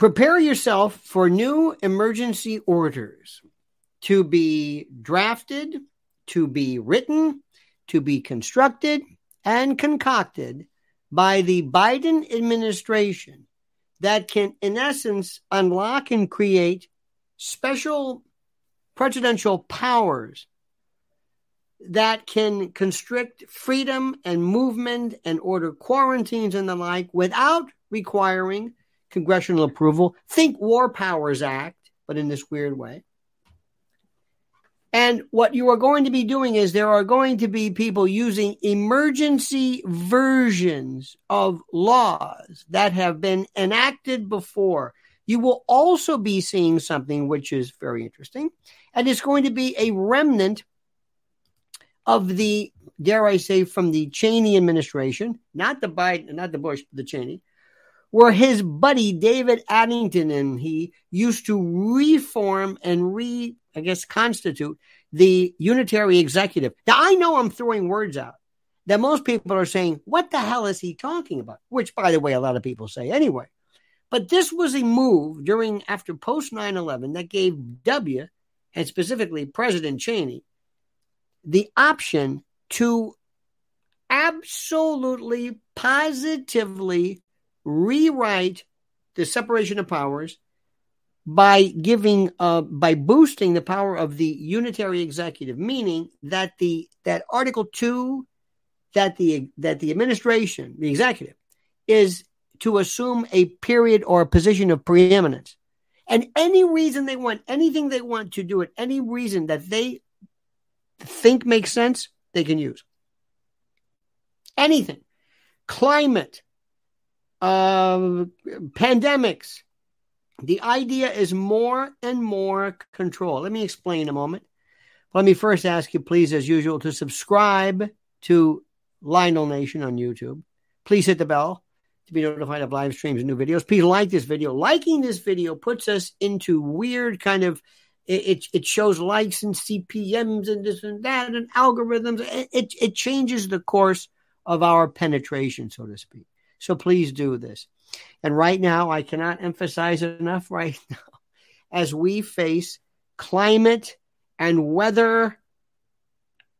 Prepare yourself for new emergency orders. To be drafted, to be written, to be constructed, and concocted by the Biden administration that can, in essence, unlock and create special presidential powers that can constrict freedom and movement and order quarantines and the like without requiring congressional approval. Think War Powers Act, but in this weird way. And what you are going to be doing is there are going to be people using emergency versions of laws that have been enacted before. You will also be seeing something which is very interesting, and it's going to be a remnant of the, dare I say, from the Cheney administration, not the Biden, not the Bush, the Cheney, where his buddy David Addington and he used to reform and re I guess, constitute the unitary executive. Now, I know I'm throwing words out that most people are saying, what the hell is he talking about? Which, by the way, a lot of people say anyway. But this was a move during, after post 9 11 that gave W, and specifically President Cheney, the option to absolutely, positively rewrite the separation of powers by giving uh, by boosting the power of the unitary executive meaning that the that article 2 that the that the administration the executive is to assume a period or a position of preeminence. And any reason they want anything they want to do it any reason that they think makes sense they can use. Anything. Climate uh, pandemics the idea is more and more control. Let me explain a moment. Let me first ask you, please, as usual, to subscribe to Lionel Nation on YouTube. Please hit the bell to be notified of live streams and new videos. Please like this video. Liking this video puts us into weird kind of it, it shows likes and CPMs and this and that and algorithms. It, it, it changes the course of our penetration, so to speak. So please do this. And right now, I cannot emphasize enough right now, as we face climate and weather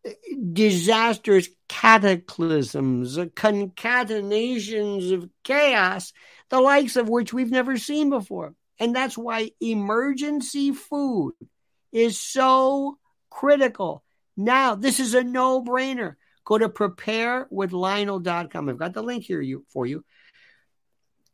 eh, disasters, cataclysms, concatenations of chaos, the likes of which we've never seen before. And that's why emergency food is so critical. Now, this is a no brainer. Go to preparewithlionel.com. I've got the link here for you.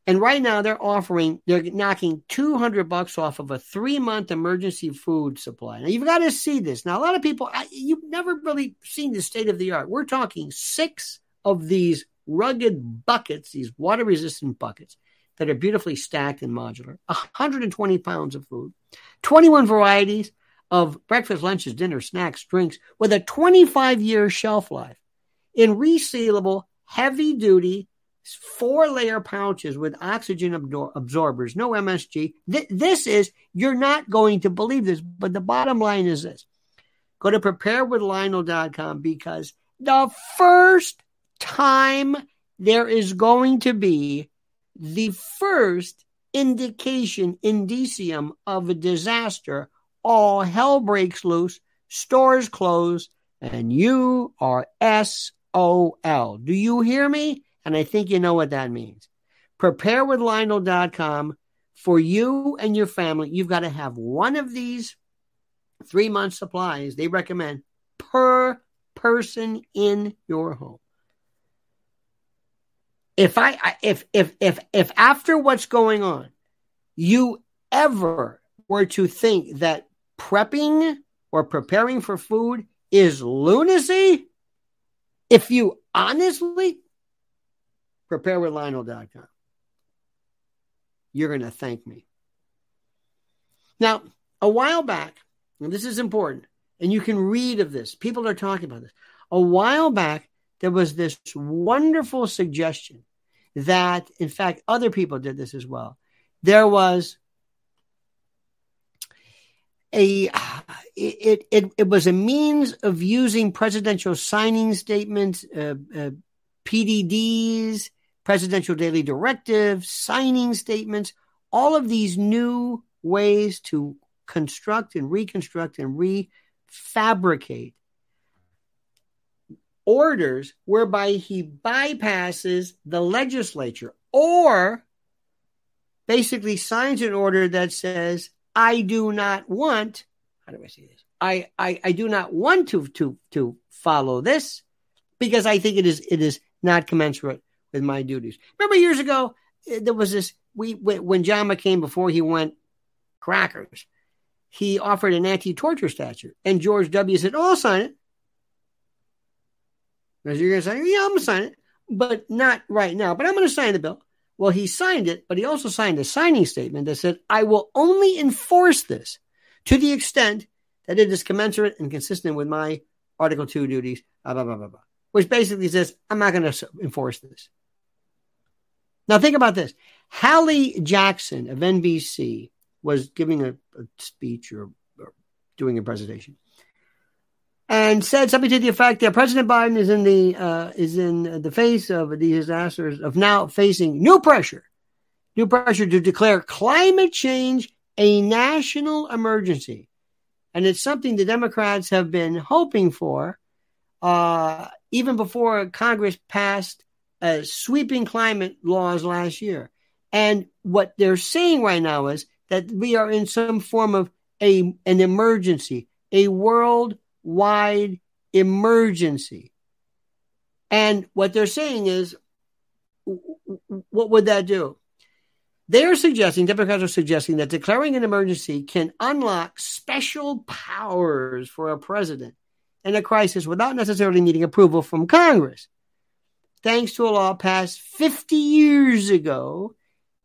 And right now they're offering, they're knocking 200 bucks off of a three month emergency food supply. Now you've got to see this. Now, a lot of people, I, you've never really seen the state of the art. We're talking six of these rugged buckets, these water resistant buckets that are beautifully stacked and modular, 120 pounds of food, 21 varieties of breakfast, lunches, dinners, snacks, drinks with a 25 year shelf life in resealable, heavy duty four layer pouches with oxygen absor- absorbers, no MSG. Th- this is, you're not going to believe this, but the bottom line is this go to preparewithlionel.com because the first time there is going to be the first indication indicium of a disaster, all hell breaks loose, stores close, and you are SOL. Do you hear me? And I think you know what that means. Preparewithlionel.com for you and your family. You've got to have one of these three month supplies they recommend per person in your home. If I if if if if after what's going on, you ever were to think that prepping or preparing for food is lunacy, if you honestly preparewithlionel.com. You're going to thank me. Now, a while back, and this is important, and you can read of this, people are talking about this. A while back, there was this wonderful suggestion that, in fact, other people did this as well. There was a it, it, it was a means of using presidential signing statements, uh, uh, PDDs, presidential daily directives, signing statements, all of these new ways to construct and reconstruct and refabricate orders whereby he bypasses the legislature or basically signs an order that says, I do not want, how do I say this? I, I, I do not want to, to, to follow this because I think it is, it is not commensurate with my duties. Remember years ago, eh, there was this, we, when John McCain, before he went crackers, he offered an anti-torture statute and George W said, oh, I'll sign it. Because you're going to say, yeah, I'm going to sign it, but not right now, but I'm going to sign the bill. Well, he signed it, but he also signed a signing statement that said, I will only enforce this to the extent that it is commensurate and consistent with my Article 2 duties, blah, blah, blah, blah, which basically says, I'm not going to enforce this. Now, think about this. Hallie Jackson of NBC was giving a, a speech or, or doing a presentation and said something to the effect that President Biden is in the uh, is in the face of the disasters of now facing new pressure, new pressure to declare climate change a national emergency, and it's something the Democrats have been hoping for, uh, even before Congress passed uh, sweeping climate laws last year. And what they're saying right now is that we are in some form of a an emergency, a world wide emergency. And what they're saying is, what would that do? They're suggesting, Democrats are suggesting that declaring an emergency can unlock special powers for a president in a crisis without necessarily needing approval from Congress. Thanks to a law passed 50 years ago.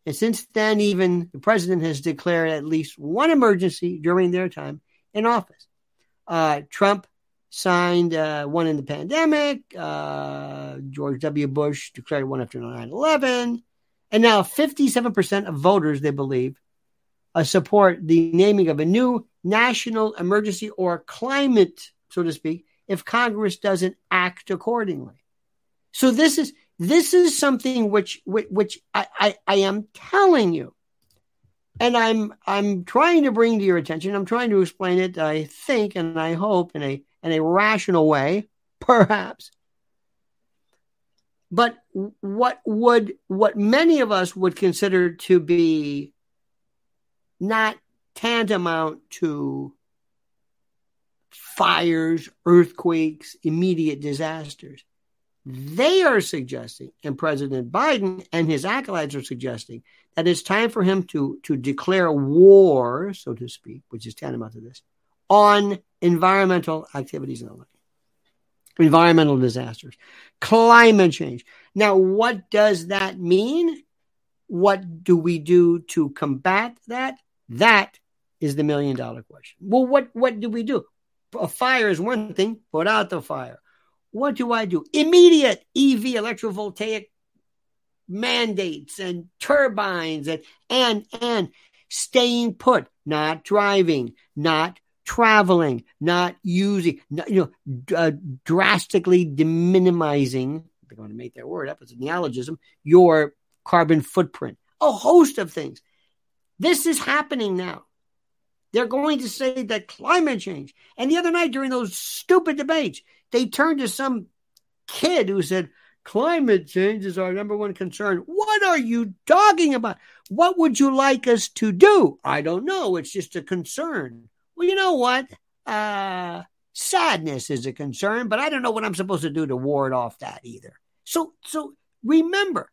And since then, even the president has declared at least one emergency during their time in office. Uh, Trump signed uh, one in the pandemic. Uh, George W. Bush declared one after 9 11. And now 57% of voters, they believe, uh, support the naming of a new national emergency or climate, so to speak, if Congress doesn't act accordingly. So this is this is something which which, which I, I, I am telling you and I'm I'm trying to bring to your attention. I'm trying to explain it. I think and I hope in a in a rational way, perhaps. But what would what many of us would consider to be not tantamount to fires, earthquakes, immediate disasters. They are suggesting, and President Biden and his acolytes are suggesting, that it's time for him to, to declare war, so to speak, which is tantamount to this, on environmental activities and the like. Environmental disasters, climate change. Now, what does that mean? What do we do to combat that? That is the million dollar question. Well, what, what do we do? A fire is one thing, put out the fire. What do I do? Immediate EV electrovoltaic mandates and turbines and and and staying put, not driving, not traveling, not using, not, you know, uh, drastically minimizing. They're going to make that word up. It's a neologism. Your carbon footprint. A host of things. This is happening now. They're going to say that climate change. And the other night during those stupid debates, they turned to some kid who said, Climate change is our number one concern. What are you talking about? What would you like us to do? I don't know. It's just a concern. Well, you know what? Uh, sadness is a concern, but I don't know what I'm supposed to do to ward off that either. So, so remember,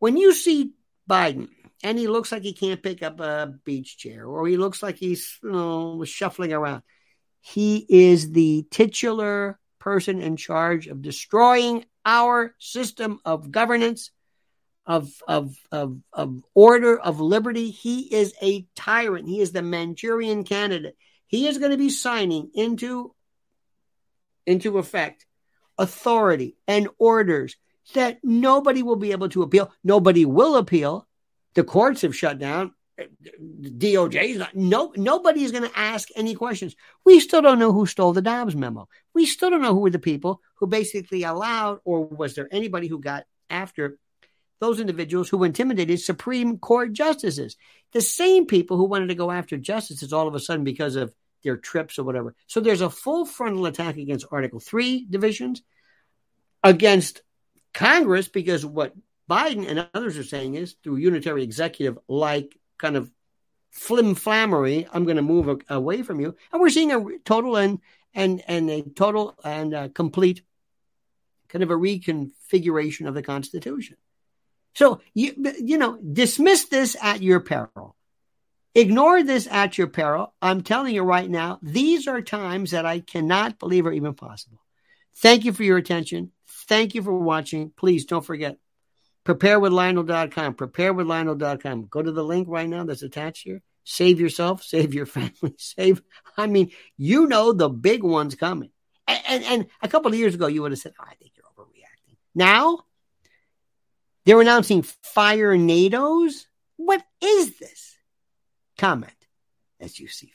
when you see Biden and he looks like he can't pick up a beach chair, or he looks like he's you know shuffling around, he is the titular person in charge of destroying our system of governance, of, of, of, of order, of liberty. He is a tyrant. He is the Manchurian candidate. He is going to be signing into, into effect authority and orders that nobody will be able to appeal. Nobody will appeal. The courts have shut down. DOJ not, no, nobody is going to ask any questions. We still don't know who stole the Dobbs memo. We still don't know who were the people who basically allowed, or was there anybody who got after those individuals who intimidated Supreme Court justices. The same people who wanted to go after justices all of a sudden because of their trips or whatever. So there's a full frontal attack against Article 3 divisions, against Congress, because what Biden and others are saying is through unitary executive like kind of flim flammery, I'm going to move a- away from you. And we're seeing a total and and and a total and uh, complete kind of a reconfiguration of the Constitution. So you you know dismiss this at your peril. Ignore this at your peril. I'm telling you right now, these are times that I cannot believe are even possible. Thank you for your attention. Thank you for watching. Please don't forget preparewithlionel.com. Preparewithlionel.com. Go to the link right now that's attached here. Save yourself, save your family, save. I mean, you know the big one's coming. And, and, and a couple of years ago, you would have said, oh, I think you're overreacting. Now, they're announcing fire NATOs. What is this? Comment as you see.